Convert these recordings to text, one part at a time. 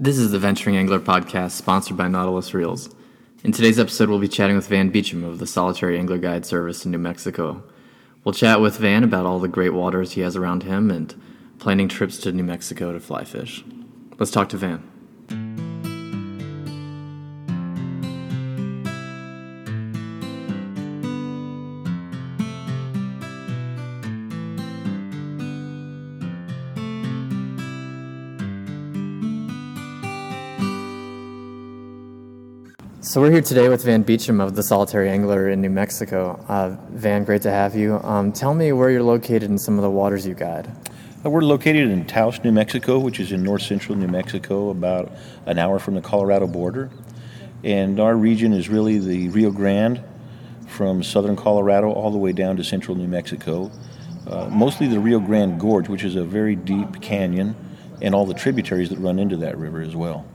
This is the Venturing Angler podcast sponsored by Nautilus Reels. In today's episode, we'll be chatting with Van Beacham of the Solitary Angler Guide Service in New Mexico. We'll chat with Van about all the great waters he has around him and planning trips to New Mexico to fly fish. Let's talk to Van. So we're here today with Van Beacham of the Solitary Angler in New Mexico. Uh, Van, great to have you. Um, tell me where you're located in some of the waters you guide. Uh, We're located in Taos, New Mexico, which is in north central New Mexico, about an hour from the Colorado border. And our region is really the Rio Grande from southern Colorado all the way down to central New Mexico. Uh, mostly the Rio Grande Gorge, which is a very deep canyon, and all the tributaries that run into that river as well.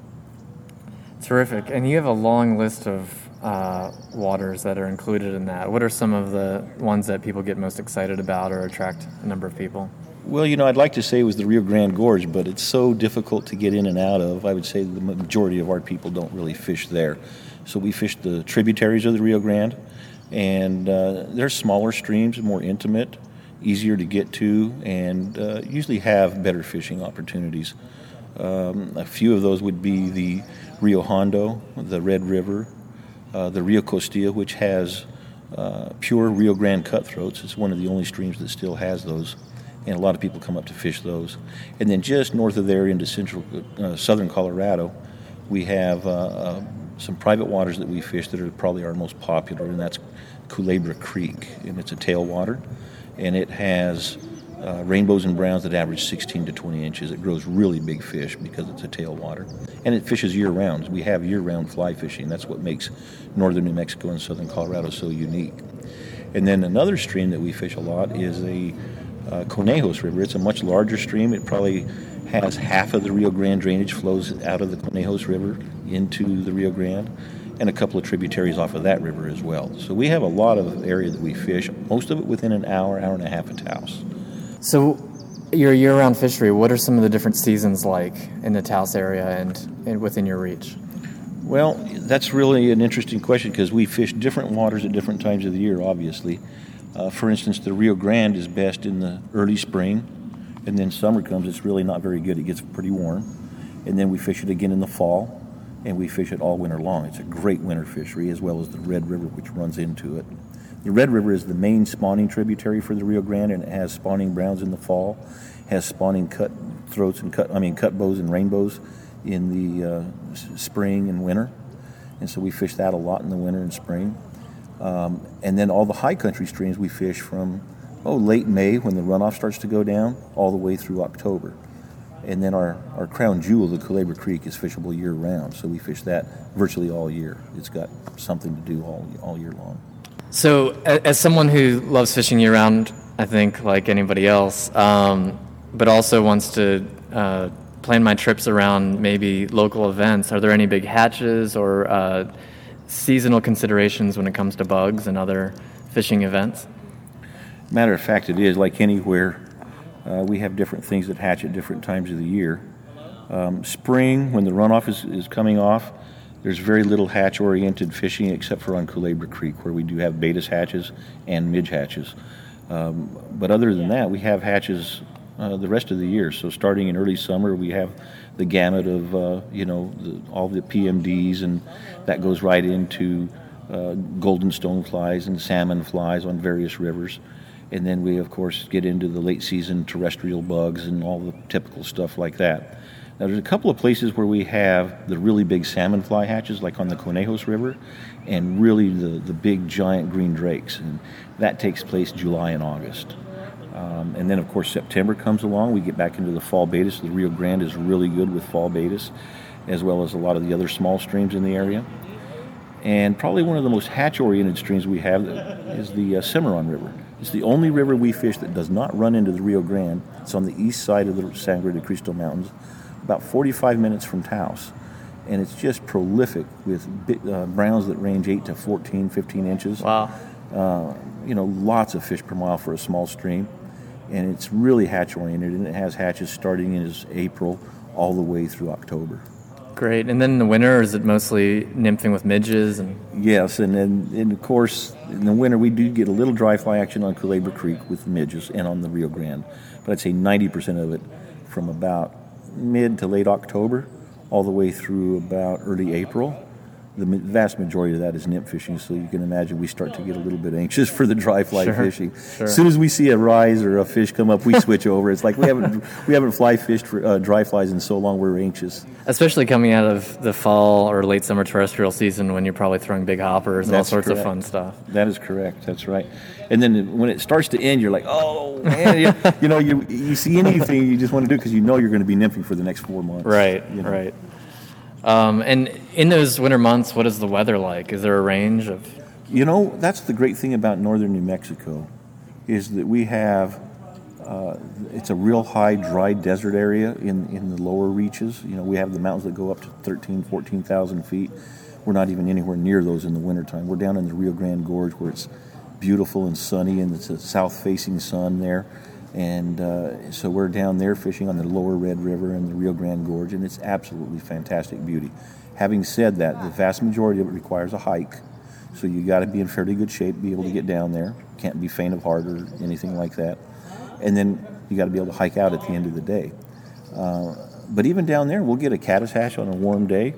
Terrific. And you have a long list of uh, waters that are included in that. What are some of the ones that people get most excited about or attract a number of people? Well, you know, I'd like to say it was the Rio Grande Gorge, but it's so difficult to get in and out of. I would say the majority of our people don't really fish there. So we fish the tributaries of the Rio Grande, and uh, they're smaller streams, more intimate, easier to get to, and uh, usually have better fishing opportunities. Um, a few of those would be the Rio Hondo, the Red River, uh, the Rio Costilla, which has uh, pure Rio Grande cutthroats. It's one of the only streams that still has those, and a lot of people come up to fish those. And then just north of there into central uh, southern Colorado, we have uh, uh, some private waters that we fish that are probably our most popular, and that's Culebra Creek, and it's a tailwater, and it has uh, rainbows and browns that average 16 to 20 inches. It grows really big fish because it's a tailwater. And it fishes year round. We have year round fly fishing. That's what makes northern New Mexico and southern Colorado so unique. And then another stream that we fish a lot is the uh, Conejos River. It's a much larger stream. It probably has half of the Rio Grande drainage flows out of the Conejos River into the Rio Grande and a couple of tributaries off of that river as well. So we have a lot of area that we fish, most of it within an hour, hour and a half of Taos. So, your year round fishery, what are some of the different seasons like in the Taos area and, and within your reach? Well, that's really an interesting question because we fish different waters at different times of the year, obviously. Uh, for instance, the Rio Grande is best in the early spring, and then summer comes, it's really not very good. It gets pretty warm. And then we fish it again in the fall, and we fish it all winter long. It's a great winter fishery, as well as the Red River, which runs into it. The Red River is the main spawning tributary for the Rio Grande, and it has spawning browns in the fall, has spawning cut throats and cut I mean cut bows and rainbows in the uh, spring and winter, and so we fish that a lot in the winter and spring. Um, and then all the high country streams we fish from oh late May when the runoff starts to go down all the way through October. And then our, our crown jewel, the Culebra Creek, is fishable year round, so we fish that virtually all year. It's got something to do all, all year long. So, as someone who loves fishing year round, I think like anybody else, um, but also wants to uh, plan my trips around maybe local events, are there any big hatches or uh, seasonal considerations when it comes to bugs and other fishing events? Matter of fact, it is like anywhere. Uh, we have different things that hatch at different times of the year. Um, spring, when the runoff is, is coming off, there's very little hatch oriented fishing except for on Culebra Creek, where we do have Baetis hatches and midge hatches. Um, but other than that, we have hatches uh, the rest of the year. So starting in early summer, we have the gamut of uh, you know the, all the PMDs, and that goes right into uh, golden stoneflies and salmon flies on various rivers. And then we, of course, get into the late season terrestrial bugs and all the typical stuff like that. Now, there's a couple of places where we have the really big salmon fly hatches, like on the Conejos River, and really the, the big giant green drakes. And that takes place July and August. Um, and then, of course, September comes along. We get back into the fall Baetis. The Rio Grande is really good with fall Baetis, as well as a lot of the other small streams in the area. And probably one of the most hatch-oriented streams we have is the uh, Cimarron River. It's the only river we fish that does not run into the Rio Grande. It's on the east side of the Sangre de Cristo Mountains, about 45 minutes from Taos. And it's just prolific with bi- uh, browns that range 8 to 14, 15 inches. Wow. Uh, you know, lots of fish per mile for a small stream. And it's really hatch oriented, and it has hatches starting in April all the way through October. Great. And then in the winter, is it mostly nymphing with midges and Yes, and then and of course in the winter we do get a little dry fly action on Culebra Creek with midges and on the Rio Grande, but I'd say 90% of it from about mid to late October all the way through about early April. The vast majority of that is nymph fishing, so you can imagine we start to get a little bit anxious for the dry fly Sure, fishing. sure. As soon as we see a rise or a fish come up, we switch over. It's like we haven't we haven't fly fished for uh, dry flies in so long. We're anxious. especially coming out of the fall or late summer terrestrial season when you're probably throwing big hoppers and all That's sorts of fun stuff. That is correct. That's right. And then when it starts to end, you're like, oh man, you, you know, you you see anything you just want to do because you know you're going to be nymphing for the next four months. Right, you know. right. Um, and in those winter months, what is the weather like? Is there a range of? You know, that's the great thing about northern New Mexico, is that we have. Uh, it's a real high dry desert area in, in the lower reaches. You know, we have the mountains that go up to 13, 14,000 feet. We're not even anywhere near those in the wintertime. We're down in the Rio Grande Gorge where it's beautiful and sunny and it's a south facing sun there. And uh, so we're down there fishing on the lower Red River and the Rio Grande Gorge, and it's absolutely fantastic beauty. Having said that, the vast majority of it requires a hike. So you got to be in fairly good shape, be able to get down there. Can't be faint of heart or anything like that. And then you got to be able to hike out at the end of the day. Uh, but even down there, we'll get a caddis hatch on a warm day.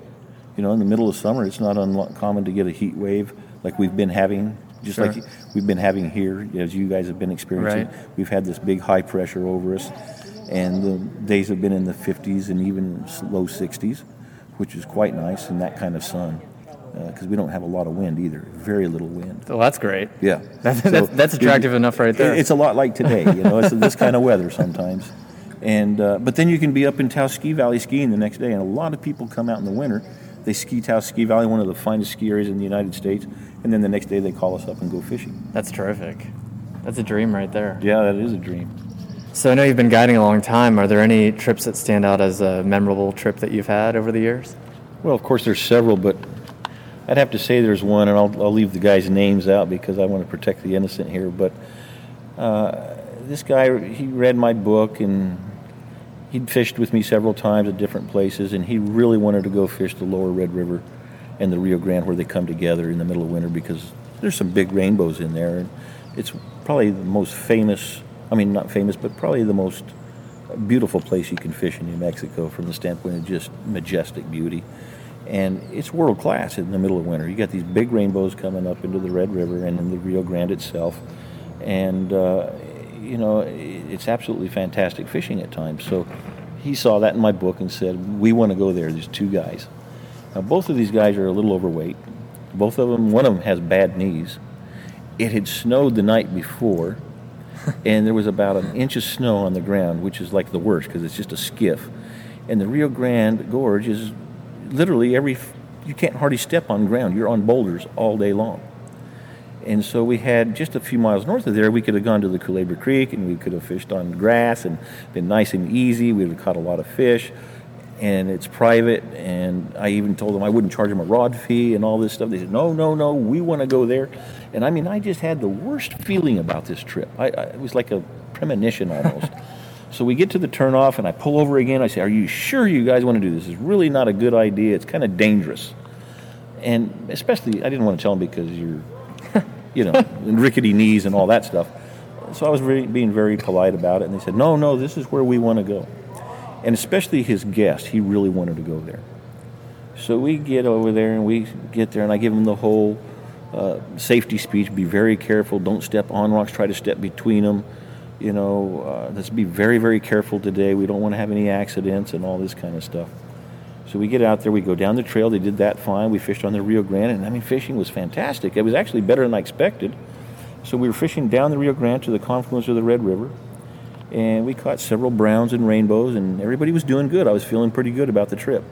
You know, in the middle of summer, it's not uncommon to get a heat wave like we've been having, just Sure. like we've been having here, as you guys have been experiencing. Right. We've had this big high pressure over us, and the days have been in the 50s and even low 60s, which is quite nice in that kind of sun. Because we don't have a lot of wind either, very little wind. Well, that's great. Yeah, That- So that's, that's attractive it- enough right there. It's a lot like today, you know. It's this kind of weather sometimes, and uh, but then you can be up in Taos Ski Valley skiing the next day, and a lot of people come out in the winter. They ski Taos Ski Valley, one of the finest ski areas in the United States, and then the next day they call us up and go fishing. that's terrific. That's a dream right there. Yeah, that is a dream. So I know you've been guiding a long time. Are there any trips that stand out as a memorable trip that you've had over the years? Well, of course, there's several, but I'd have to say there's one, and I'll, I'll leave the guys' names out because I want to protect the innocent here. But uh, this guy, he read my book, and he'd fished with me several times at different places, and he really wanted to go fish the lower Red River and the Rio Grande where they come together in the middle of winter because there's some big rainbows in there, and it's probably the most famous. I mean, not famous, but probably the most beautiful place you can fish in New Mexico from the standpoint of just majestic beauty. And it's world class in the middle of winter. You got these big rainbows coming up into the Red River and in the Rio Grande itself. And, uh, you know, it's absolutely fantastic fishing at times. So he saw that in my book and said, We want to go there. There's two guys. Now, both of these guys are a little overweight. Both of them, one of them has bad knees. It had snowed the night before, and there was about an inch of snow on the ground, which is like the worst because it's just a skiff. And the Rio Grande Gorge is literally every, you can't hardly step on ground. You're on boulders all day long. And so we had just a few miles north of there, we could have gone to the Culebra Creek and we could have fished on grass and been nice and easy. We would have caught a lot of fish. And it's private. And I even told them I wouldn't charge them a rod fee and all this stuff. They said, no, no, no, we want to go there. And I mean, I just had the worst feeling about this trip. I, I, it was like a premonition almost. so we get to the turnoff and I pull over again. I say, Are you sure you guys want to do this? It's really not a good idea. It's kind of dangerous. And especially, I didn't want to tell them because you're you know, and rickety knees and all that stuff. So I was very, being very polite about it, and they said, "No, no, this is where we want to go." And especially his guest, he really wanted to go there. So we get over there and we get there, and I give him the whole uh, safety speech: "Be very careful. Don't step on rocks. Try to step between them. You know, uh, let's be very, very careful today. We don't want to have any accidents and all this kind of stuff." So we get out there, we go down the trail. They did that fine. We fished on the Rio Grande, and I mean, fishing was fantastic. It was actually better than I expected. So we were fishing down the Rio Grande to the confluence of the Red River, and we caught several browns and rainbows, and everybody was doing good. I was feeling pretty good about the trip.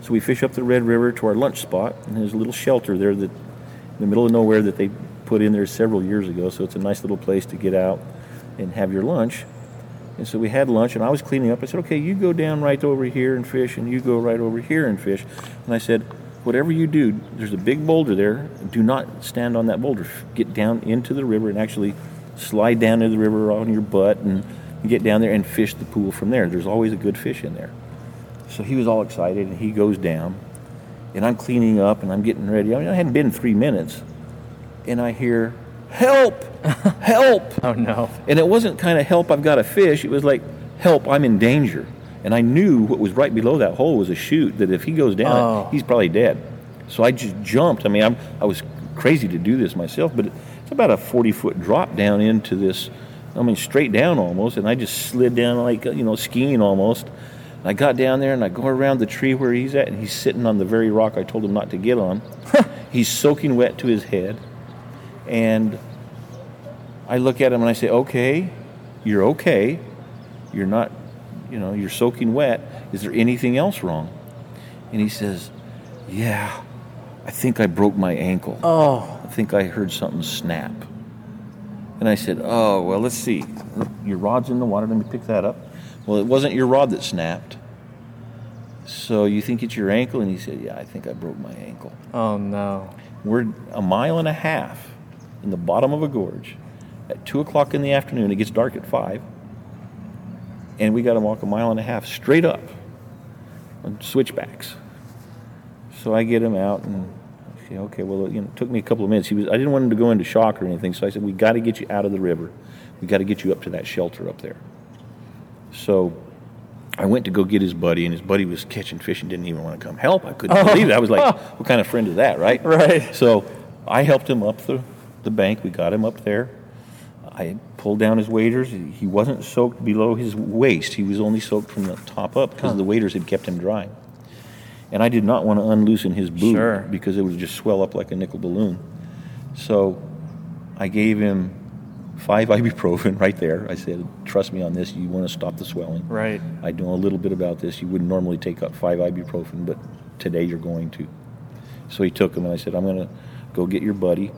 So we fish up the Red River to our lunch spot, and there's a little shelter there that, in the middle of nowhere, that they put in there several years ago. So it's a nice little place to get out and have your lunch. And so we had lunch, and I was cleaning up. I said, "Okay, you go down right over here and fish, and you go right over here and fish." And I said, "Whatever you do, there's a big boulder there. Do not stand on that boulder. Get down into the river and actually slide down into the river on your butt and get down there and fish the pool from there. There's always a good fish in there." So he was all excited, and he goes down, and I'm cleaning up, and I'm getting ready. I mean, I hadn't been three minutes, and I hear, "Help! Help!" Oh no. And it wasn't kind of help, I've got a fish. It was like, help, I'm in danger. And I knew what was right below that hole was a chute that if he goes down, Oh. he's probably dead. So I just jumped. I mean, I'm, I was crazy to do this myself, but it's about a 40 foot drop down into this, I mean, straight down almost. And I just slid down like, you know, skiing almost. And I got down there and I go around the tree where he's at, and he's sitting on the very rock I told him not to get on. he's soaking wet to his head. And I look at him and I say, okay, you're okay. You're not, you know, you're soaking wet. Is there anything else wrong? And he says, yeah, I think I broke my ankle. Oh. I think I heard something snap. And I said, oh, well, let's see. Your rod's in the water. Let me pick that up. Well, it wasn't your rod that snapped. So you think it's your ankle? And he said, yeah, I think I broke my ankle. Oh no. We're a mile and a half in the bottom of a gorge at two o'clock in the afternoon. It gets dark at five, and we got to walk a mile and a half straight up on switchbacks. So I get him out, and say, "Okay, well, you know, it took me a couple of minutes. He was, I didn't want him to go into shock or anything, so I said, "We got to get you out of the river. We got to get you up to that shelter up there." So I went to go get his buddy, and his buddy was catching fish and didn't even want to come help. I couldn't oh. believe it. I was like, "What kind of friend is that, right?" Right. So I helped him up the, the bank. We got him up there. I pulled down his waders. He wasn't soaked below his waist. He was only soaked from the top up because the waders had kept him dry. And I did not want to unloosen his boot Sure. because it would just swell up like a nickel balloon. So I gave him five ibuprofen right there. I said, "Trust me on this. You want to stop the swelling." Right. I know a little bit about this. You wouldn't normally take up five ibuprofen, but today you're going to. So he took them, and I said, I'm going to go get your buddy.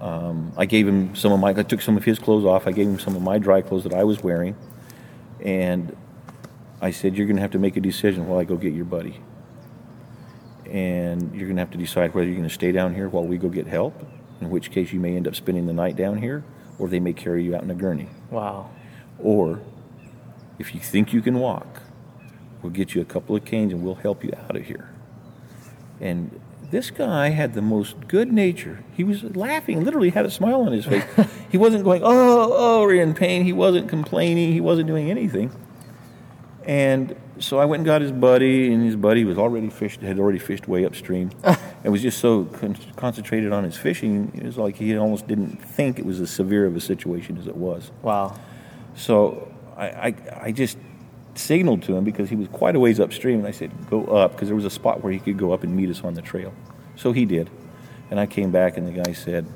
Um, I gave him some of my, I took some of his clothes off. I gave him some of my dry clothes that I was wearing. And I said, You're going to have to make a decision while I go get your buddy. And you're going to have to decide whether you're going to stay down here while we go get help, in which case you may end up spending the night down here, or they may carry you out in a gurney. Wow. Or if you think you can walk, we'll get you a couple of canes and we'll help you out of here. And this guy had the most good nature. He was laughing, literally had a smile on his face. he wasn't going, oh, oh, we're in pain. He wasn't complaining. He wasn't doing anything. And so I went and got his buddy, and his buddy was already fished, had already fished way upstream, and was just so con- concentrated on his fishing. It was like he almost didn't think it was as severe of a situation as it was. Wow. So I, I, I just signaled to him because he was quite a ways upstream, and I said, "Go up," because there was a spot where he could go up and meet us on the trail. So he did, and I came back, and the guy said,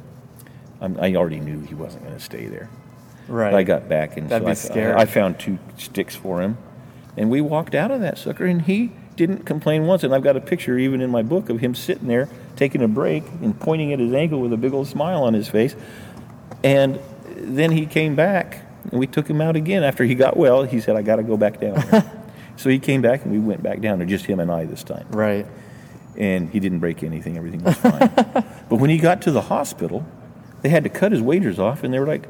I'm, "I already knew he wasn't going to stay there." Right. I got back, and That'd so be I, scary. I found two sticks for him, and we walked out of that sucker, and he didn't complain once. And I've got a picture, even in my book, of him sitting there taking a break and pointing at his ankle with a big old smile on his face. And then he came back, we took him out again after he got well. He said, "I got to go back down." so he came back, and we went back down there, just him and I this time Right. and he didn't break anything. Everything was fine. but when he got to the hospital, they had to cut his waders off, and they were like,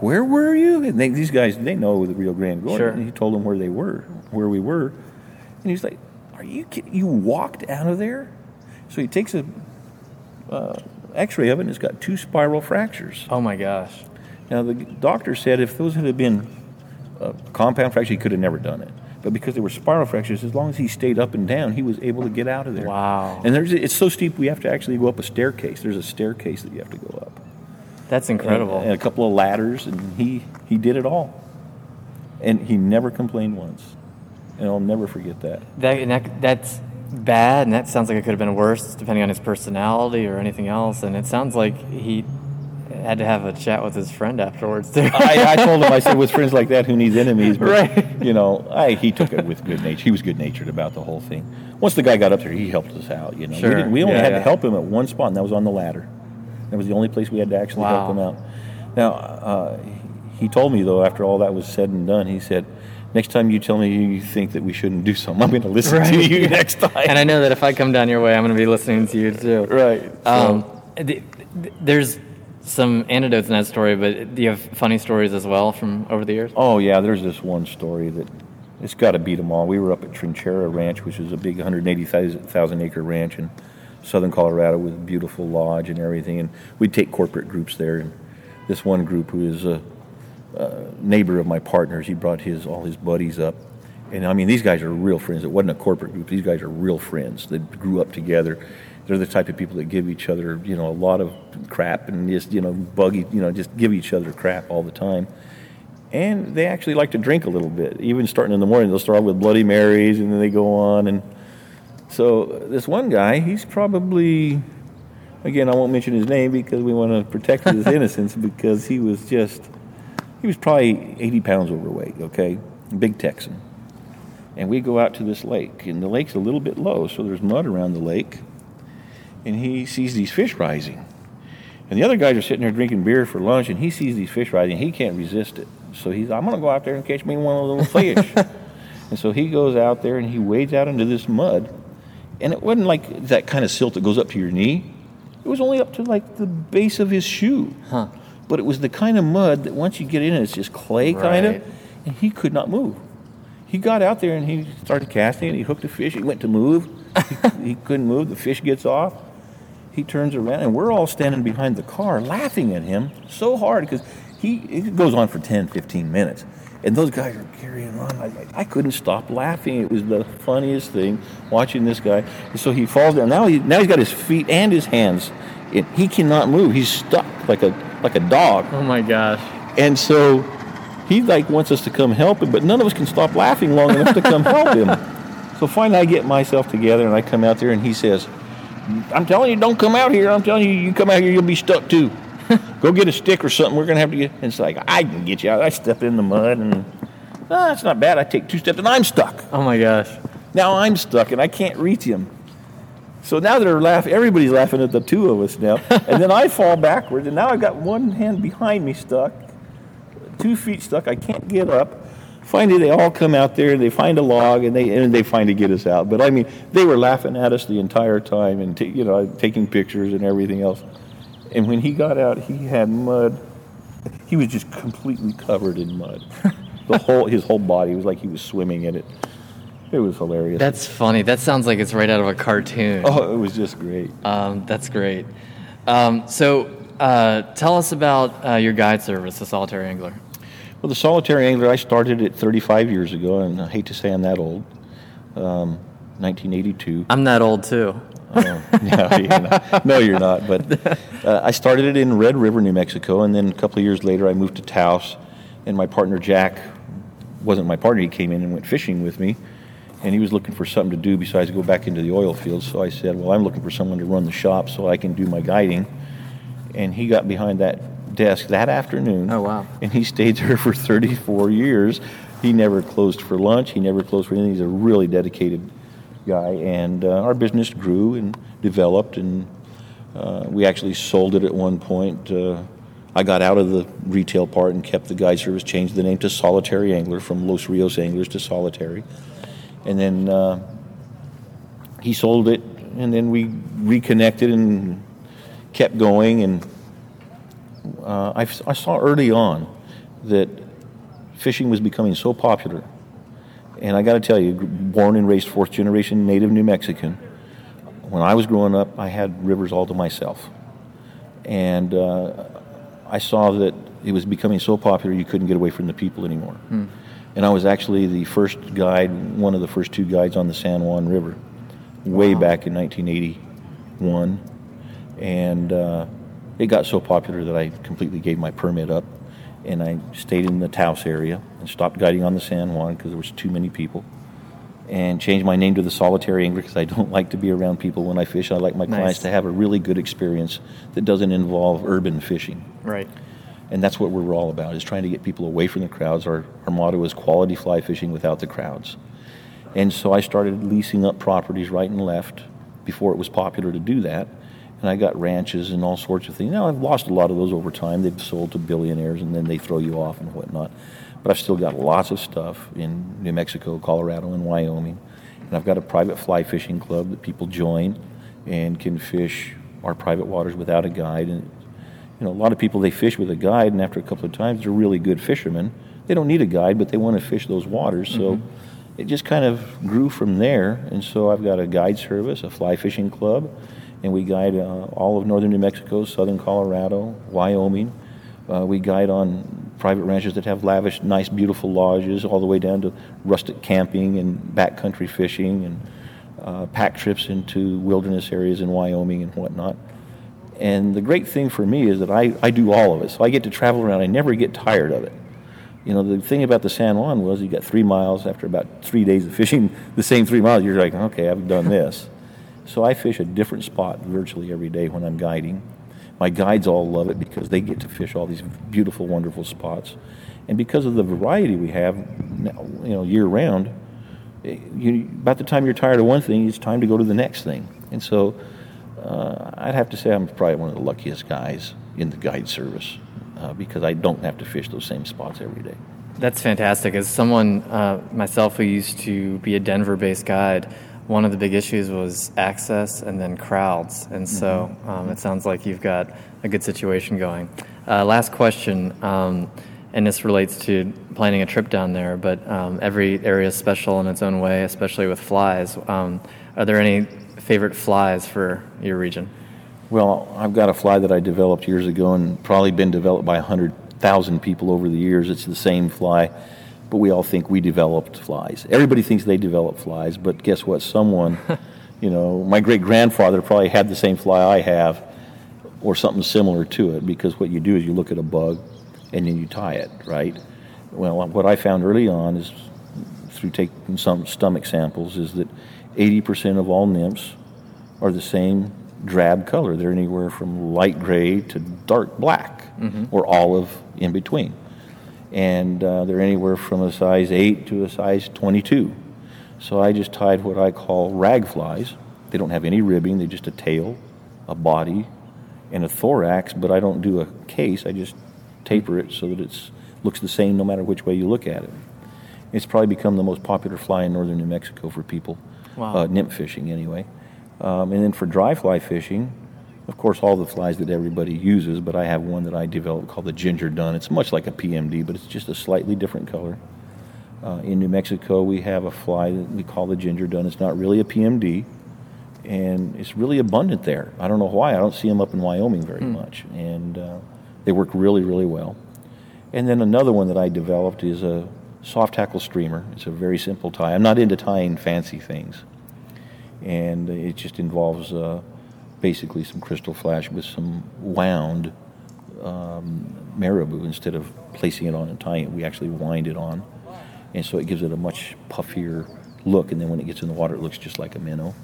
"Where were you?" And they, these guys, they know the Rio Grande Gorge. Sure. And he told them where they were, where we were, and he's like, "Are you kidding? You walked out of there?" So he takes a uh, X-ray of it, and it's got two spiral fractures. Oh my gosh. Now the doctor said if those had been uh, compound fractures, he could have never done it. But because they were spiral fractures, as long as he stayed up and down, he was able to get out of there. Wow. And there's it's so steep we have to actually go up a staircase. There's a staircase that you have to go up. That's incredible. And, and a couple of ladders, and he he did it all. And he never complained once. And I'll never forget that. That, and that that's bad, and that sounds like it could have been worse, depending on his personality or anything else. And it sounds like he had to have a chat with his friend afterwards too. I, I told him, I said, with friends like that, who needs enemies? But, Right. You know, I, he took it with good nature. He was good natured about the whole thing. Once the guy got up there, he helped us out. You know, Sure. we, we only Yeah, had yeah. to help him at one spot, and that was on the ladder. That was the only place we had to actually help him out. Now, uh, he told me though, after all that was said and done, he said, "Next time you tell me you think that we shouldn't do something, I'm going to listen to you next time." and I know that if I come down your way, I'm going to be listening to you too. right. Um, th- th- there's some anecdotes in that story, but do you have funny stories as well from over the years? Oh yeah, there's this one story that it's got to beat them all. We were up at Trinchera Ranch, which is a big 180,000 acre ranch in southern Colorado with a beautiful lodge and everything. And we'd take corporate groups there. And this one group, who is a, a neighbor of my partner's, he brought his all his buddies up. And I mean, these guys are real friends. It wasn't a corporate group. These guys are real friends. They grew up together. They're the type of people that give each other, you know, a lot of crap and just, you know, buggy, you know, just give each other crap all the time and they actually like to drink a little bit. Even starting in the morning, they'll start with Bloody Marys, and then they go on. And so this one guy, he's probably, again, I won't mention his name because we want to protect his innocence. Because he was just, he was probably 80 pounds overweight. Okay, big Texan. And we go out to this lake, and the lake's a little bit low, so there's mud around the lake. And he sees these fish rising. And the other guys are sitting there drinking beer for lunch, and he sees these fish rising. He can't resist it. So he's, I'm going to go out there and catch me one of those little fish. and so he goes out there and he wades out into this mud. And it wasn't like that kind of silt that goes up to your knee. It was only up to like the base of his shoe. Huh. But it was the kind of mud that once you get in it, it's just clay kind Right. of. And he could not move. He got out there and he started casting and he hooked a fish. He went to move. he, he couldn't move. The fish gets off. He turns around and we're all standing behind the car laughing at him so hard because he it goes on for 10, 15 minutes. And those guys are carrying on. I, I couldn't stop laughing. It was the funniest thing watching this guy. And so he falls down. Now, he, now he's got his feet and his hands. in he cannot move. He's stuck like a like a dog. Oh my gosh. And so he like wants us to come help him, but none of us can stop laughing long enough to come help him. So finally, I get myself together and I come out there, and he says, "I'm telling you, don't come out here. I'm telling you, you come out here, you'll be stuck too. Go get a stick or something. We're gonna have to get." And it's like I can get you out. I step in the mud, and ah, it's not bad. I take two steps, and I'm stuck. Oh my gosh. Now I'm stuck, and I can't reach him. So now they're laughing. Everybody's laughing at the two of us now. and then I fall backwards, and now I've got one hand behind me stuck, two feet stuck. I can't get up. Finally, they all come out there, and they find a log, and they and they finally get us out. But I mean, they were laughing at us the entire time, and ta- you know, taking pictures and everything else. And when he got out, he had mud. He was just completely covered in mud. The whole his whole body was like he was swimming in it. It was hilarious. That's funny. That sounds like it's right out of a cartoon. Oh, it was just great. Um, that's great. Um, so, uh, tell us about uh, your guide service, the Solitary Angler. Well, the solitary angler, I started it 35 years ago, and I hate to say I'm that old. Um, 1982. I'm that old too. Oh, no, you're not. no, you're not. But uh, I started it in Red River, New Mexico, and then a couple of years later, I moved to Taos, and my partner Jack wasn't my partner. He came in and went fishing with me, and he was looking for something to do besides go back into the oil fields. So I said, "Well, I'm looking for someone to run the shop so I can do my guiding." And he got behind that desk that afternoon. Oh, wow. And he stayed there for 34 years. He never closed for lunch. He never closed for anything. He's a really dedicated guy, and uh, our business grew and developed, and uh, we actually sold it at one point. Uh, I got out of the retail part and kept the guide service, changed the name to Solitary Angler from Los Rios Anglers to Solitary, and then uh, he sold it, and then we reconnected and kept going, and uh, I, I saw early on that fishing was becoming so popular and I got to tell you, born and raised fourth generation native New Mexican, when I was growing up, I had rivers all to myself. And uh, I saw that it was becoming so popular you couldn't get away from the people anymore. And I was actually the first guide, one of the first two guides on the San Juan River, way Wow. back in 1981. And uh, it got so popular that I completely gave my permit up and I stayed in the Taos area and stopped guiding on the San Juan because there was too many people. And changed my name to the Solitary Angler because I don't like to be around people when I fish. I like my Nice. clients to have a really good experience that doesn't involve urban fishing. Right. And that's what we're all about, is trying to get people away from the crowds. Our, our motto is quality fly fishing without the crowds. And so I started leasing up properties right and left before it was popular to do that. And I got ranches and all sorts of things. Now, I've lost a lot of those over time. They've sold to billionaires and then they throw you off and whatnot. But I've still got lots of stuff in New Mexico, Colorado, and Wyoming. And I've got a private fly fishing club that people join and can fish our private waters without a guide. And you know, a lot of people they fish with a guide, and after a couple of times, they're really good fishermen. They don't need a guide, but they want to fish those waters. So mm-hmm. it just kind of grew from there. And so I've got a guide service, a fly fishing club, and we guide uh, all of northern New Mexico, southern Colorado, Wyoming. Uh, we guide on private ranches that have lavish, nice, beautiful lodges, all the way down to rustic camping and backcountry fishing and uh, pack trips into wilderness areas in Wyoming and whatnot. And the great thing for me is that I, I do all of it. So I get to travel around. I never get tired of it. You know, the thing about the San Juan was you got three miles after about three days of fishing the same three miles. You're like, okay, I've done this. So I fish a different spot virtually every day when I'm guiding. My guides all love it because they get to fish all these beautiful, wonderful spots. And because of the variety we have, you know, year round, eh, you, about the time you're tired of one thing, it's time to go to the next thing. And so uh, I'd have to say I'm probably one of the luckiest guys in the guide service uh, because I don't have to fish those same spots every day. That's fantastic. As someone uh, myself who used to be a Denver based guide, one of the big issues was access and then crowds. And so mm-hmm. um, it sounds like you've got a good situation going. Uh, last question, um, and this relates to planning a trip down there, but um, every area is special in its own way, especially with flies. Um, are there any favorite flies for your region? Well, I've got a fly that I developed years ago and probably been developed by 100,000 people over the years. It's the same fly, but we all think we developed flies. Everybody thinks they developed flies, but guess what? Someone, you know, my great grandfather probably had the same fly I have or something similar to it because what you do is you look at a bug and then you tie it, right? Well, what I found early on is through taking some stomach samples is that 80% of all nymphs are the same drab color. They're anywhere from light gray to dark black mm-hmm. or olive in between. And uh, they're anywhere from a size 8 to a size 22. So I just tied what I call rag flies. They don't have any ribbing, they're just a tail, a body, and a thorax, but I don't do a case. I just taper it so that it looks the same no matter which way you look at it. It's probably become the most popular fly in northern New Mexico for people wow. uh, nymph fishing anyway. Um, and then for dry fly fishing, of course, all the flies that everybody uses, but I have one that I developed called the ginger dun. It's much like a PMD, but it's just a slightly different color. Uh, in New Mexico, we have a fly that we call the ginger dun. It's not really a PMD, and it's really abundant there. I don't know why. I don't see them up in Wyoming very hmm. much, and uh, they work really, really well. And then another one that I developed is a soft tackle streamer. It's a very simple tie. I'm not into tying fancy things, and it just involves uh, basically some crystal flash with some wound um, marabou instead of placing it on and tying it. We actually wind it on, and so it gives it a much puffier look. And then when it gets in the water, it looks just like a minnow.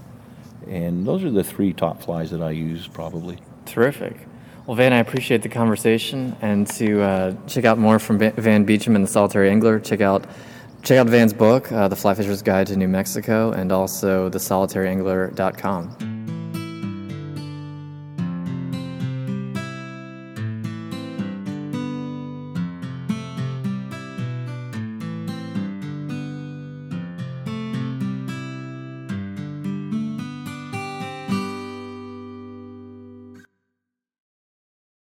And those are the three top flies that I use probably. Terrific. Well, Van, I appreciate the conversation, and to uh, check out more from Van Beacham and the Solitary Angler, check out check out Van's book, uh, The Fly Fisher's Guide to New Mexico, and also thesolitaryangler.com.